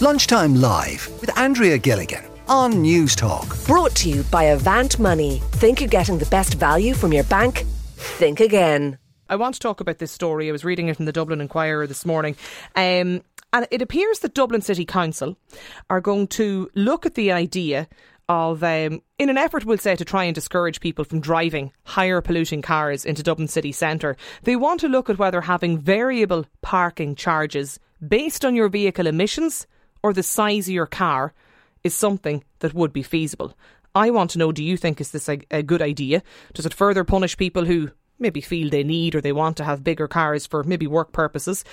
Lunchtime Live with Andrea Gilligan on Newstalk. Brought to you by Avant Money. Think you're getting the best value from your bank? Think again. I want to talk about this story. I was reading it in the Dublin Inquirer this morning. Um, and it appears that Dublin City Council are going to look at the idea of, um, in an effort, we'll say, to try and discourage people from driving higher polluting cars into Dublin city centre, they want to look at whether having variable parking charges based on your vehicle emissions or the size of your car is something that would be feasible. I want to know do you think is this a, a good idea? Does it further punish people who maybe feel they need or they want to have bigger cars for maybe work purposes.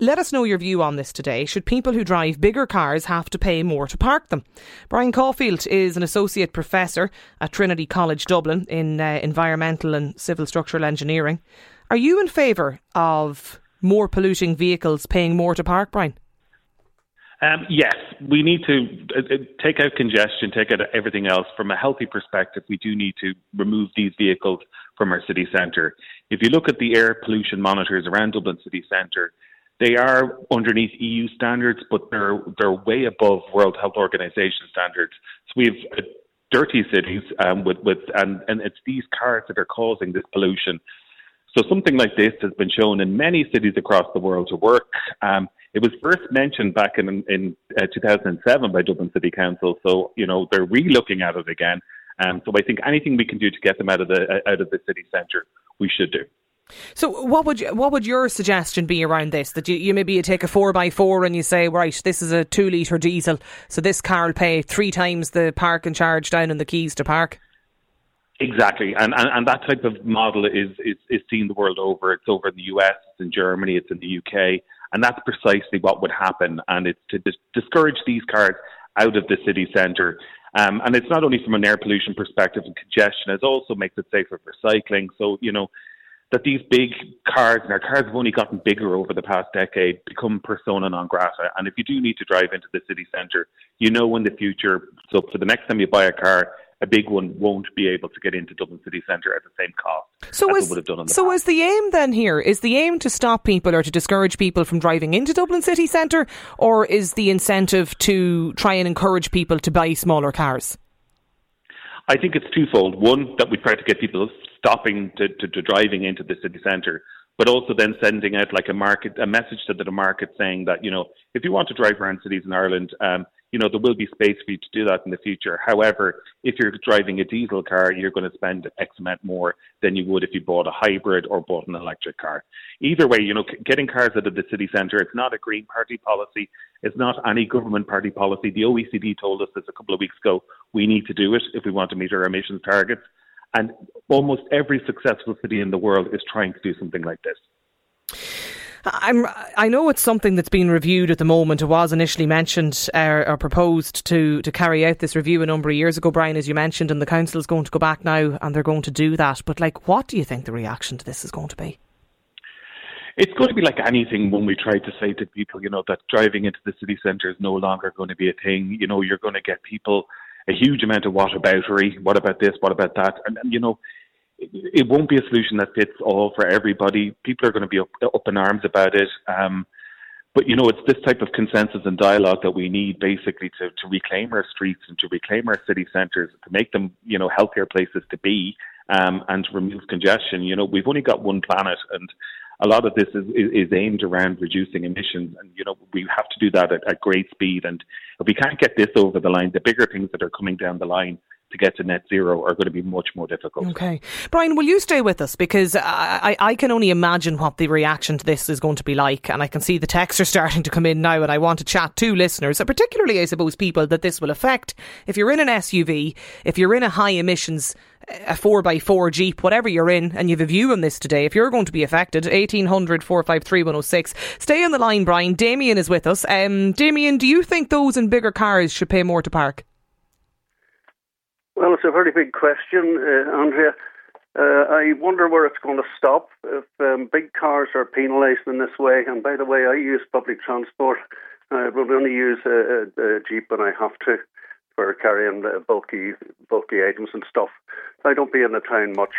Let us know your view on this today. Should people who drive bigger cars have to pay more to park them? Brian Caulfield is an associate professor at Trinity College Dublin in uh, environmental and civil structural engineering. Are you in favour of more polluting vehicles paying more to park, Brian? Um, yes, we need to uh, uh, take out congestion, take out everything else. From a healthy perspective, we do need to remove these vehicles from our city centre. If you look at the air pollution monitors around Dublin city centre, they are underneath EU standards, but they're they're way above World Health Organization standards. So we have uh, dirty cities um, with with and and it's these cars that are causing this pollution. So something like this has been shown in many cities across the world to work. Um, it was first mentioned back in, in uh, 2007 by Dublin City Council. So, you know, they're re-looking at it again. Um, so I think anything we can do to get them out of the uh, out of the city centre, we should do. So what would you, what would your suggestion be around this? That you, you maybe you take a four by four and you say, right, this is a two litre diesel, so this car will pay three times the parking charge down in the quays to park. Exactly, and, and and that type of model is, is is seen the world over. It's over in the US, it's in Germany, it's in the UK, and that's precisely what would happen. And it's to dis- discourage these cars out of the city centre. Um, and it's not only from an air pollution perspective and congestion, it also makes it safer for cycling. So you know that these big cars and our cars have only gotten bigger over the past decade, become persona non grata. And if you do need to drive into the city centre, you know in the future. So for the next time you buy a car, a big one won't be able to get into Dublin city centre at the same cost so as is, would have done So past. is the aim then here, is the aim to stop people or to discourage people from driving into Dublin city centre or is the incentive to try and encourage people to buy smaller cars? I think it's twofold. One, that we try to get people stopping to, to, to driving into the city centre, but also then sending out like a market, a message to the market saying that, you know, if you want to drive around cities in Ireland, um, you know, there will be space for you to do that in the future. However, if you're driving a diesel car, you're going to spend X amount more than you would if you bought a hybrid or bought an electric car. Either way, you know, getting cars out of the city centre, it's not a Green Party policy. It's not any government party policy. The OECD told us this a couple of weeks ago. We need to do it if we want to meet our emissions targets. And almost every successful city in the world is trying to do something like this. I'm, I know it's something that's been reviewed at the moment. It was initially mentioned uh, or proposed to, to carry out this review a number of years ago, Brian, as you mentioned, and the council is going to go back now and they're going to do that. But, like, what do you think the reaction to this is going to be? It's going to be like anything when we try to say to people, you know, that driving into the city centre is no longer going to be a thing. You know, you're going to get people a huge amount of what aboutery. What about this? What about that? And, and you know, it won't be a solution that fits all for everybody. People are going to be up, up in arms about it. Um, but you know, it's this type of consensus and dialogue that we need basically to, to reclaim our streets and to reclaim our city centres, to make them, you know, healthier places to be, um, and to remove congestion. You know, we've only got one planet, and a lot of this is, is, aimed around reducing emissions, and you know, we have to do that at, at great speed. And if we can't get this over the line, the bigger things that are coming down the line to get to net zero are going to be much more difficult. Okay. Brian, will you stay with us? Because I, I can only imagine what the reaction to this is going to be like. And I can see the texts are starting to come in now. And I want to chat to listeners, particularly, I suppose, people that this will affect. If you're in an SUV, if you're in a high emissions a 4x4 Jeep, whatever you're in, and you've a view on this today, if you're going to be affected, 1800 453 106. Stay on the line, Brian. Damien is with us. Um, Damien, do you think those in bigger cars should pay more to park? Well, it's a very big question, uh, Andrea. Uh, I wonder where it's going to stop if um, big cars are penalised in this way. And by the way, I use public transport. I will only use a, a, a Jeep when I have to for carrying uh, bulky bulky items and stuff. I don't be in the town much.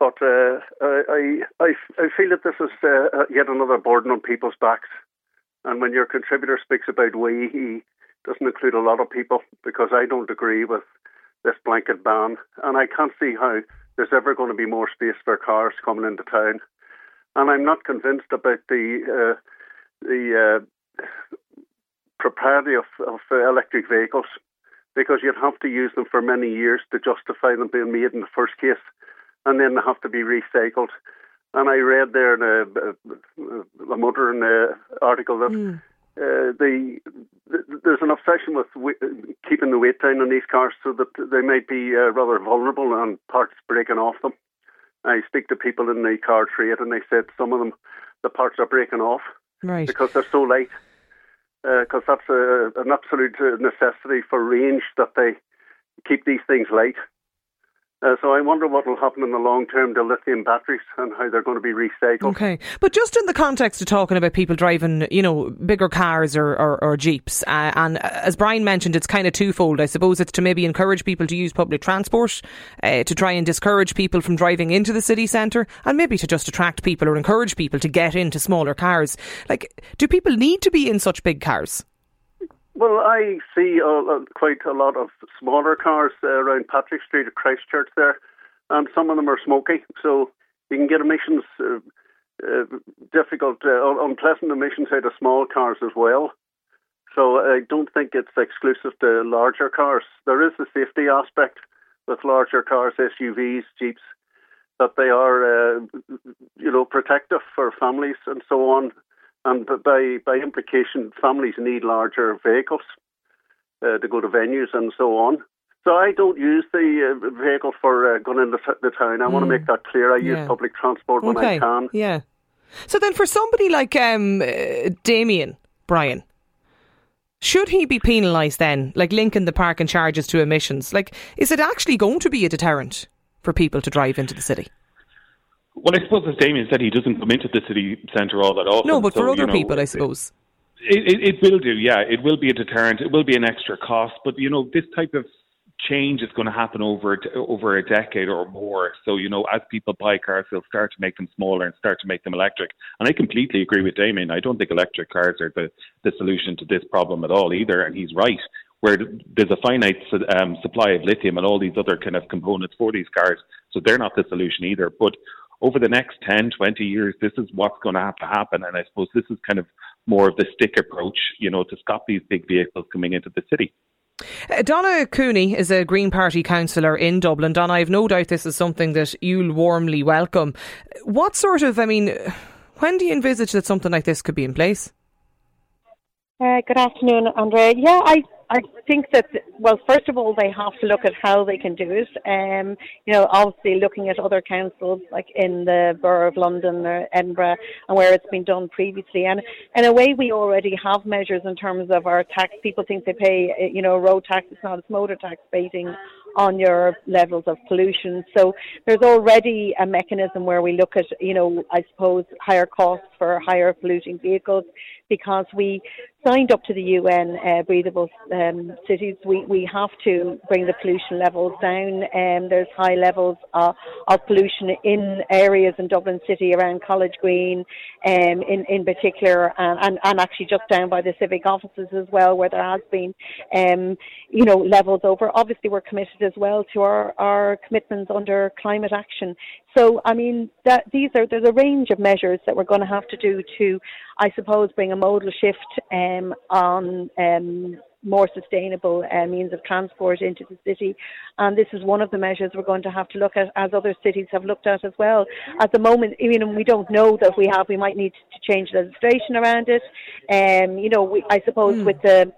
But uh, I, I I feel that this is uh, yet another burden on people's backs. And when your contributor speaks about we, he doesn't include a lot of people because I don't agree with this blanket ban. And I can't see how there's ever going to be more space for cars coming into town. And I'm not convinced about the uh, the uh, propriety of, of uh, electric vehicles because you'd have to use them for many years to justify them being made in the first case, and then they have to be recycled. And I read there in a, a modern uh, article that mm. Uh, the, the, there's an obsession with w- keeping the weight down on these cars so that they might be uh, rather vulnerable and parts breaking off them. I speak to people in the car trade, and they said some of them the parts are breaking off right. because they're so light because uh, that's a, an absolute necessity for range that they keep these things light. Uh, so I wonder what will happen in the long term to lithium batteries and how they're going to be recycled. Okay, but just in the context of talking about people driving, you know, bigger cars or, or, or jeeps, uh, and as Brian mentioned, it's kind of twofold. I suppose it's to maybe encourage people to use public transport, uh, to try and discourage people from driving into the city centre, and maybe to just attract people or encourage people to get into smaller cars. Like, do people need to be in such big cars? Well, I see quite a lot of smaller cars uh, around Patrick Street at Christchurch there, and some of them are smoky, so you can get emissions, uh, uh, difficult, uh, unpleasant emissions out of small cars as well. So I don't think it's exclusive to larger cars. There is a safety aspect with larger cars, SUVs, Jeeps, that they are, uh, you know, protective for families and so on and by by implication, families need larger vehicles uh, to go to venues and so on. So I don't use the uh, vehicle for uh, going into the town. I mm. want to make that clear. I yeah. use public transport when okay. I can. Yeah. So then, for somebody like um, uh, Damien Brian, should he be penalised then, like linking the parking charges to emissions? Like, is it actually going to be a deterrent for people to drive into the city? Well, I suppose as Damien said, he doesn't come into the city centre all that often. No, but so, for other you know, people, I suppose. It, it, it, will do, yeah. It will be a deterrent. It will be an extra cost. But, you know, this type of change is going to happen over over a decade or more. So, you know, as people buy cars, they'll start to make them smaller and start to make them electric. And I completely agree with Damien. I don't think electric cars are the, the solution to this problem at all either. And he's right where there's a finite um, supply of lithium and all these other kind of components for these cars. So they're not the solution either. But over the next 10, 20 years, this is what's going to have to happen. And I suppose this is kind of more of the stick approach, you know, to stop these big vehicles coming into the city. Uh, Donna Cooney is a Green Party councillor in Dublin. Donna, I've no doubt this is something that you'll warmly welcome. What sort of, I mean, when do you envisage that something like this could be in place? Uh, good afternoon, Andrea. Yeah, I I think that, well, first of all, they have to look at how they can do it. Um, you know, obviously looking at other councils like in the Borough of London or Edinburgh and where it's been done previously. And in a way, we already have measures in terms of our tax. People think they pay, you know, road tax. It's not, it's motor tax basing on your levels of pollution. So there's already a mechanism where we look at, you know, I suppose higher costs for higher polluting vehicles because we signed up to the UN uh, breathable um, cities. We, we have to bring the pollution levels down. Um, there's high levels of, of pollution in areas in Dublin City around College Green, um, in, in particular, and, and, and actually just down by the civic offices as well, where there has been, um, you know, levels over. Obviously, we're committed as well to our, our commitments under climate action. So, I mean, that, these are there's a range of measures that we're going to have to do to, I suppose, bring a modal shift um, on um, more sustainable uh, means of transport into the city. And this is one of the measures we're going to have to look at, as other cities have looked at as well. At the moment, you know, we don't know that we have. We might need to change legislation around it. Um, you know, we, I suppose mm. with the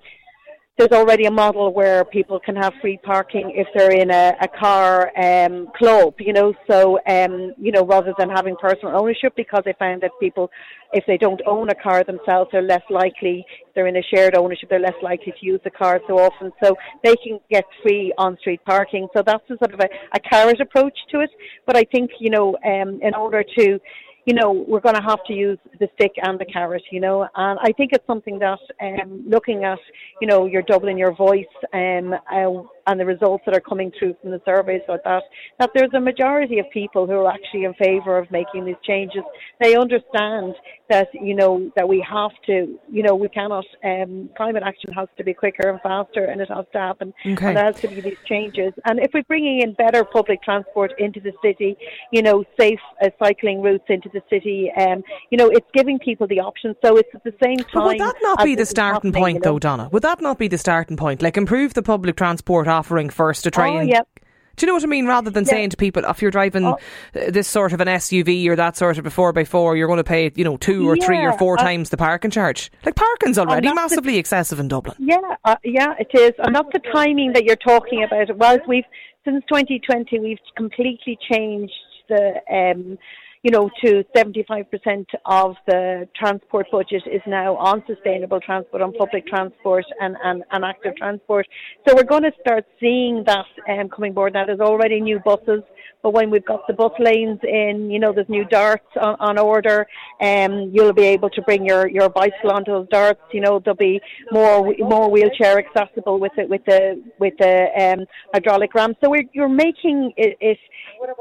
there's already a model where people can have free parking if they're in a, a car um, club, you know, so, um, you know, rather than having personal ownership because they found that people, if they don't own a car themselves, they're less likely, they're in a shared ownership, they're less likely to use the car so often. So they can get free on-street parking. So that's a sort of a, a carrot approach to it. But I think, you know, um, in order to, you know, we're going to have to use the stick and the carrot, you know, and I think it's something that, um, looking at, you know, your Dublin your voice, um, uh, and the results that are coming through from the surveys about that, that there's a majority of people who are actually in favour of making these changes. They understand that, you know, that we have to, you know, we cannot, um, climate action has to be quicker and faster and it has to happen. Okay. And there has to be these changes. And if we're bringing in better public transport into the city, you know, safe uh, cycling routes into the city, um, you know, it's giving people the option. So it's at the same time. But would that not be the starting point, though, Donna? Would that not be the starting point? Like improve the public transport offering first to try oh, and. Yep. Do you know what I mean? Rather than Yeah. saying to people, if you're driving Oh. this sort of an SUV or that sort of a 4x4, you're going to pay, you know, two or three or four uh, times the parking charge. Like, parking's already that's the- massively excessive in Dublin. Yeah, uh, yeah, it is, and that's the timing that you're talking about. Whilst we've since 2020, we've completely changed the, um, you know, to 75% of the transport budget is now on sustainable transport, on public transport, and and, and active transport. So we're going to start seeing that um, coming board. Now there's already new buses. But when we've got the bus lanes in, you know, there's new DARTs on, on order. Um, you'll be able to bring your, your bicycle onto those DARTs. You know, there'll be more more wheelchair accessible with it with the with the um, hydraulic ramp. So we're you're making it, it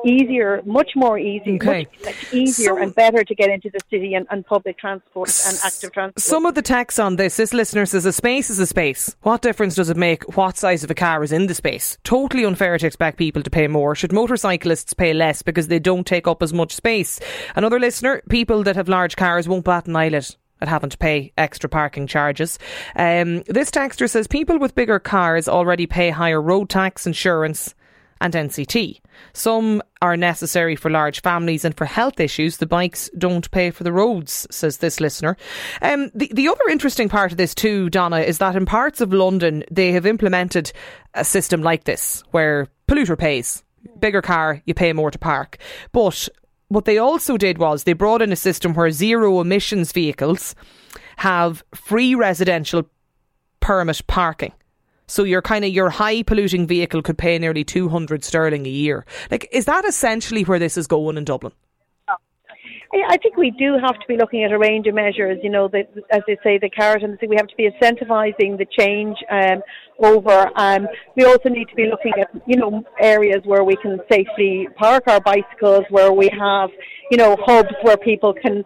easier, much more easy, Okay. much like, easier So- and better to get into the city and, and public transport and active transport. Some of the text on this, this listener says a space is a space. What difference does it make what size of a car is in the space? Totally unfair to expect people to pay more. Should motorcyclists pay less because they don't take up as much space? Another listener, people that have large cars won't bat an eyelid at having to pay extra parking charges. Um, this texter says people with bigger cars already pay higher road tax, insurance, and NCT. Some are necessary for large families and for health issues. The bikes don't pay for the roads, says this listener. Um, the, the other interesting part of this, too, Donna, is that in parts of London, they have implemented a system like this where polluter pays. Bigger car, you pay more to park. But what they also did was they brought in a system where zero emissions vehicles have free residential permit parking. So your kind of your high polluting vehicle could pay nearly 200 sterling a year. Like is that essentially where this is going in Dublin? I think we do have to be looking at a range of measures. You know, the, as they say, the carrot and the. We have to be incentivising the change um, over. Um, we also need to be looking at, you know, areas where we can safely park our bicycles, where we have, you know, hubs where people can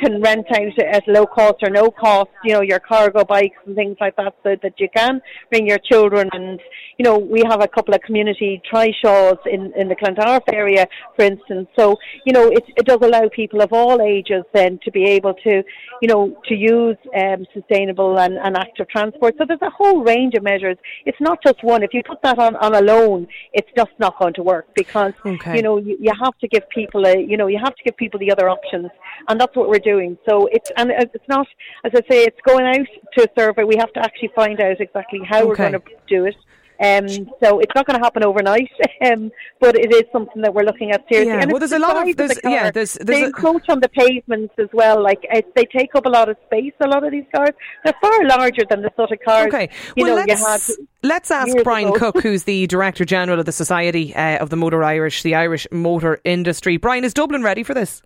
can rent out at low cost or no cost, you know, your cargo bikes and things like that so that you can bring your children and, you know, we have a couple of community trishaws in, in the Clontarf area, for instance. So, you know, it, it does allow people of all ages then to be able to, you know, to use um, sustainable and, and active transport. So there's a whole range of measures. It's not just one. If you put that on, on a loan, it's just not going to work because, Okay. you know, you, you have to give people a, you know, you have to give people the other options. And that's what we're doing. So it's, and it's not, as I say, it's going out to a survey. We have to actually find out exactly how we're going to do it. Um, so it's not going to happen overnight, um, but it is something that we're looking at seriously. Yeah, And well, there's a lot of- there's- the yeah, there's- there's they a- encroach on the pavements as well. Like it, they take up a lot of space. A lot of these cars, they're far larger than the sort of cars. Okay, you well know, let's let's ask Brian ago. Cooke, who's the director general of the Society uh, of the Motor Irish, the Irish motor industry. Brian, is Dublin ready for this?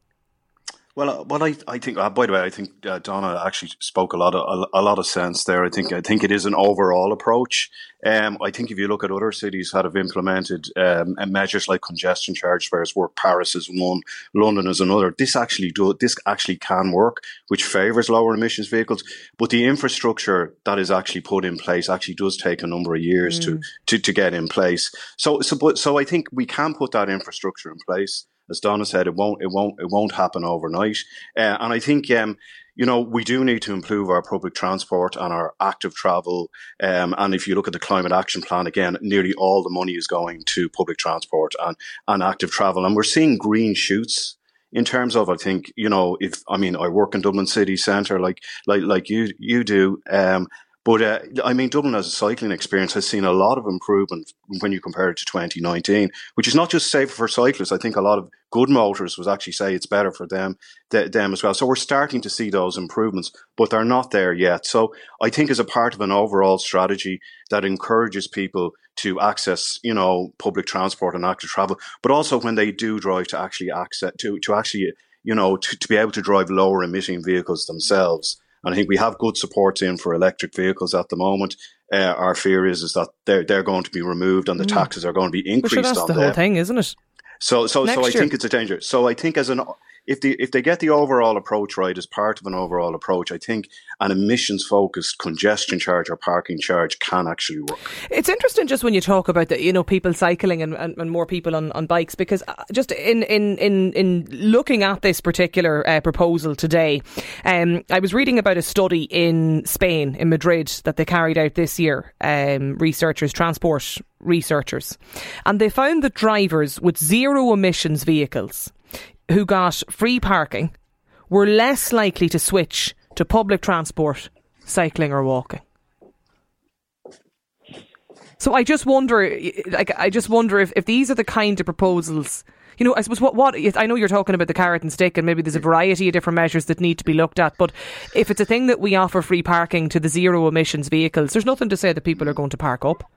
Well, uh, well, I, I think. Uh, by the way, I think uh, Donna actually spoke a lot of a, a lot of sense there. I think I think it is an overall approach. Um, I think if you look at other cities that have implemented um, measures like congestion charge, whereas work Paris is one, London is another. This actually do this actually can work, which favours lower emissions vehicles. But the infrastructure that is actually put in place actually does take a number of years to, to to get in place. So so but so I think we can put that infrastructure in place as Donna said, it won't, it won't, it won't happen overnight. Uh, and I think, um, you know, we do need to improve our public transport and our active travel. Um, and if you look at the climate action plan again, nearly all the money is going to public transport and, and active travel. And we're seeing green shoots in terms of, I think, you know, if, I mean, I work in Dublin city centre like, like, like you, you do. Um, but uh, I mean, Dublin as a cycling experience has seen a lot of improvement when you compare it to 2019, which is not just safer for cyclists. I think a lot of good motors would actually say it's better for them, th- them as well. So we're starting to see those improvements, but they're not there yet. So I think as a part of an overall strategy that encourages people to access, you know, public transport and active travel, but also when they do drive to actually access to to actually, you know, to, to be able to drive lower emitting vehicles themselves And I think we have good supports in for electric vehicles at the moment. Uh, our fear is is that they're they're going to be removed and the mm. taxes are going to be increased sure that's on the them. whole thing, isn't it? So so Next so I year. think it's a danger. So I think as an if they if they get the overall approach right as part of an overall approach, I think an emissions focused congestion charge or parking charge can actually work. It's interesting just when you talk about the you know people cycling and, and, and more people on, on bikes because uh, just in in in, in looking at this particular uh, proposal today, um, I was reading about a study in Spain in Madrid that they carried out this year. Um, researchers, transport researchers, and they found that drivers with zero emissions vehicles who got free parking were less likely to switch to public transport, cycling, or walking. So I just wonder, like, I just wonder if, if these are the kind of proposals. You know, I suppose what what I know you're talking about the carrot and stick, and maybe there's a variety of different measures that need to be looked at. But if it's a thing that we offer free parking to the zero emissions vehicles, there's nothing to say that people are going to park up.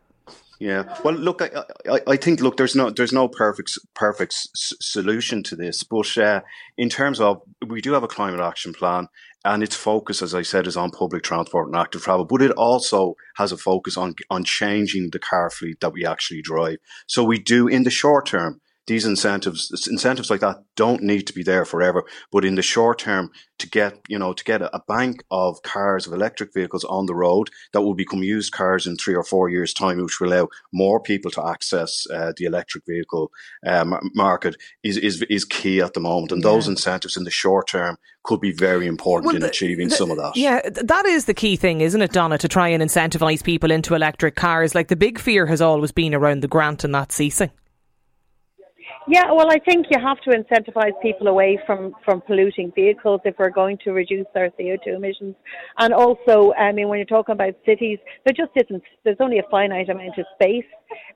Yeah. Well, look, I, I, I, think look, there's no there's no perfect perfect s- solution to this, but uh, in terms of we do have a climate action plan, and its focus, as I said, is on public transport and active travel, but it also has a focus on on changing the car fleet that we actually drive. So we do in the short term these incentives, incentives like that don't need to be there forever. But in the short term, to get, you know, to get a, bank of cars, of electric vehicles on the road that will become used cars in three or four years time, which will allow more people to access uh, the electric vehicle um, market is, is, is key at the moment. And yeah. those incentives in the short term could be very important well, in achieving the, some of that. Yeah, that is the key thing, isn't it, Donna, to try and incentivise people into electric cars? Like the big fear has always been around the grant and that ceasing. Yeah, well, I think you have to incentivise people away from, from polluting vehicles if we're going to reduce our CO2 emissions. And also, I mean, when you're talking about cities, there just isn't, there's only a finite amount of space.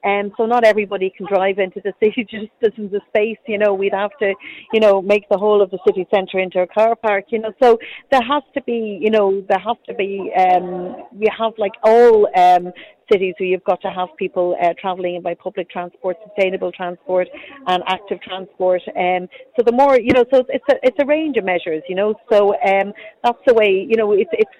And um, so not everybody can drive into the city, just isn't the space, you know, we'd have to, you know, make the whole of the city centre into a car park, you know. So there has to be, you know, there have to be, um, we have like all um, cities where you've got to have people uh, travelling by public transport, sustainable transport, and active transport. Um, so the more you know, so it's a it's a range of measures, you know. So um, that's the way you know it's it's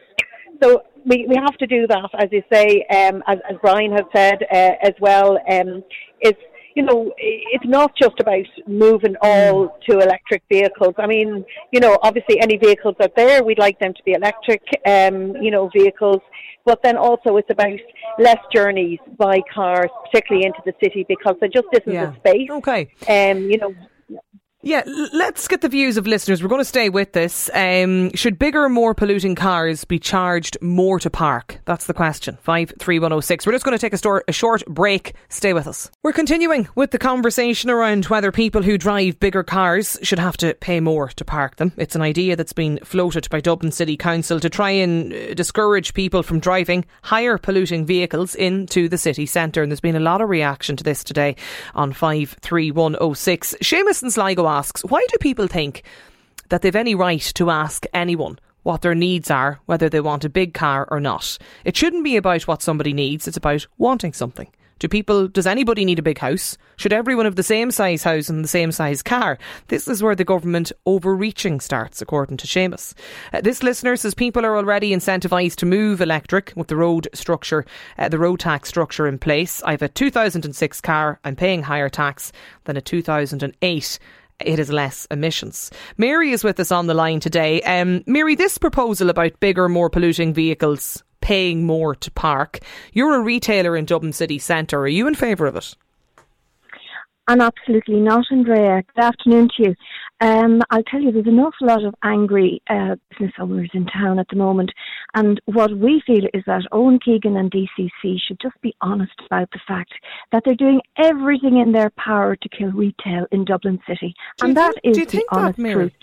so we, we have to do that, as you say, um, as, as Brian has said uh, as well. Um, it's you know, it's not just about moving all to electric vehicles. I mean, you know, obviously any vehicles out there, we'd like them to be electric, um, you know, vehicles. But then also it's about less journeys by cars, particularly into the city, because there just isn't yeah. the space. Okay. Um, you know, yeah, let's get the views of listeners. We're going to stay with this. Um, should bigger, more polluting cars be charged more to park? That's the question. 53106. We're just going to take a, store, a short break. Stay with us. We're continuing with the conversation around whether people who drive bigger cars should have to pay more to park them. It's an idea that's been floated by Dublin City Council to try and uh, discourage people from driving higher polluting vehicles into the city centre. And there's been a lot of reaction to this today on 53106. Seamus and Sligo asks, why do people think that they've any right to ask anyone what their needs are, whether they want a big car or not? It shouldn't be about what somebody needs, it's about wanting something. Do people, does anybody need a big house? Should everyone have the same size house and the same size car? This is where the government overreaching starts, according to Seamus. Uh, this listener says people are already incentivised to move electric with the road structure, uh, the road tax structure in place. I have a 2006 car, I'm paying higher tax than a 2008 it has less emissions. Mary is with us on the line today. Um, Mary, this proposal about bigger, more polluting vehicles paying more to park, you're a retailer in Dublin City Centre. Are you in favour of it? And absolutely not, Andrea. Good afternoon to you. Um, I'll tell you, there's an awful lot of angry uh, business owners in town at the moment. And what we feel is that Owen Keegan and DCC should just be honest about the fact that they're doing everything in their power to kill retail in Dublin City. Do and that think, is the honest that, truth.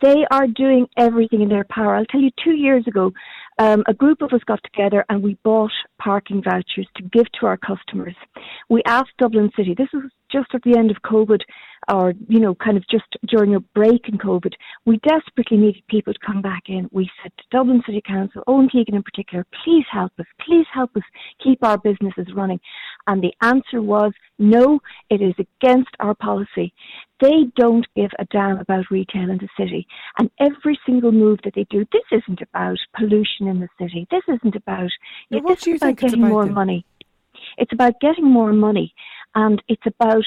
They are doing everything in their power. I'll tell you, two years ago, um, a group of us got together and we bought parking vouchers to give to our customers. We asked Dublin City, this was just at the end of COVID, or, you know, kind of just during a break in COVID, we desperately needed people to come back in. We said to Dublin City Council, Owen Keegan in particular, please help us, please help us keep our businesses running. And the answer was no, it is against our policy. They don't give a damn about retail in the city. And every single move that they do, this isn't about pollution in the city. This isn't about, Now, what this do you think getting about more then? money. It's about getting more money. And it's about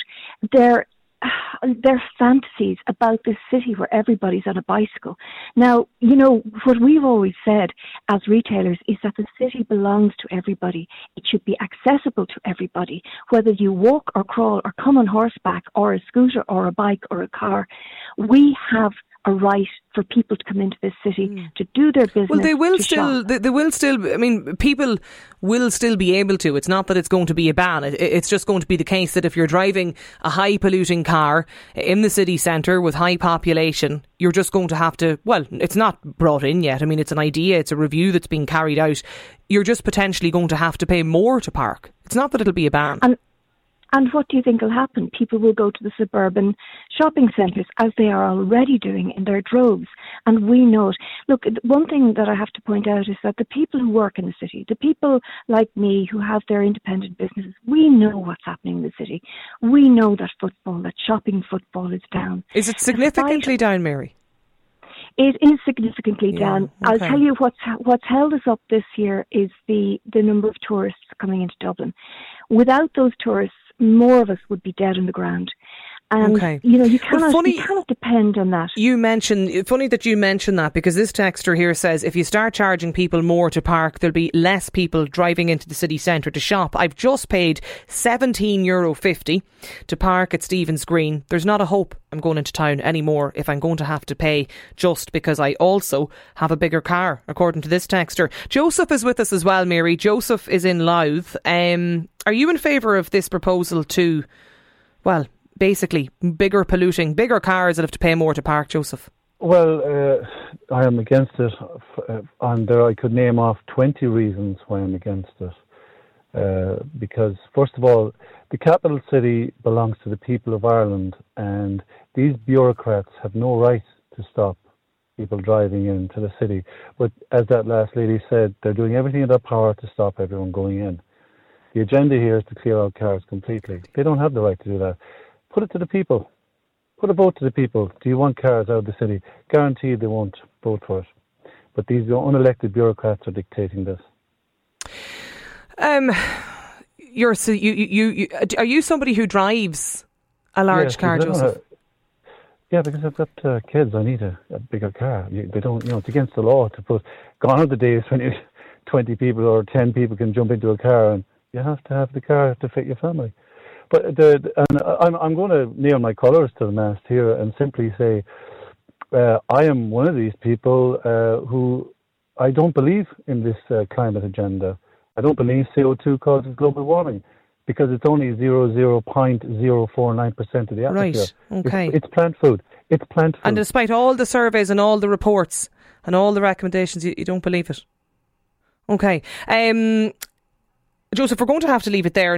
their their fantasies about this city where everybody's on a bicycle. Now, you know, what we've always said as retailers is that the city belongs to everybody. It should be accessible to everybody, whether you walk or crawl or come on horseback or a scooter or a bike or a car. We have a right for people to come into this city hmm. to do their business. Well, they will still. They, they will still. I mean, people will still be able to. It's not that it's going to be a ban. It, it's just going to be the case that if you're driving a high polluting car in the city centre with high population, you're just going to have to. Well, it's not brought in yet. I mean, it's an idea. It's a review that's being carried out. You're just potentially going to have to pay more to park. It's not that it'll be a ban. And and what do you think will happen? People will go to the suburban shopping centres as they are already doing in their droves. And we know it. Look, one thing that I have to point out is that the people who work in the city, the people like me who have their independent businesses, we know what's happening in the city. We know that footfall, that shopping football is down. Is it significantly down, Mary? It is significantly Yeah, down. I'll tell you what's what's held us up this year is the the number of tourists coming into Dublin. Without those tourists, more of us would be dead on the ground. And Okay. you know, you Well, funny- you cannot depend on that. You mentioned, funny that you mention that because this texter here says if you start charging people more to park, there'll be less people driving into the city centre to shop. I've just paid €17.50 to park at Stephen's Green. There's not a hope I'm going into town anymore if I'm going to have to pay just because I also have a bigger car, according to this texter. Joseph is with us as well, Mary. Joseph is in Louth. Um, are you in favour of this proposal to, well, basically bigger polluting, bigger cars that have to pay more to park, Joseph? Well, uh, I am against it, uh, and there I could name off 20 reasons why I'm against it. Uh, because, first of all, the capital city belongs to the people of Ireland, and these bureaucrats have no right to stop people driving into the city. But as that last lady said, they're doing everything in their power to stop everyone going in. The agenda here is to clear out cars completely. They don't have the right to do that. Put it to the people. Put a vote to the people. Do you want cars out of the city? Guaranteed they won't vote for it. But these unelected bureaucrats are dictating this. Um, you're so you, you you are you somebody who drives a large Yes, car, because I don't Joseph? have- yeah, because I've got uh, kids. I need a, a bigger car. You, they don't, you know, it's against the law to put. Gone are the days when you, 20 people or 10 people can jump into a car and you have to have the car to fit your family. But the, and I'm, I'm going to nail my colours to the mast here and simply say uh, I am one of these people uh, who I don't believe in this uh, climate agenda. I don't believe CO2 causes global warming because it's only 0.049% of the atmosphere. Right, It's- okay. It's, plant food. It's plant food. And despite all the surveys and all the reports and all the recommendations, you, you don't believe it. Okay, um, Joseph, we're going to have to leave it there.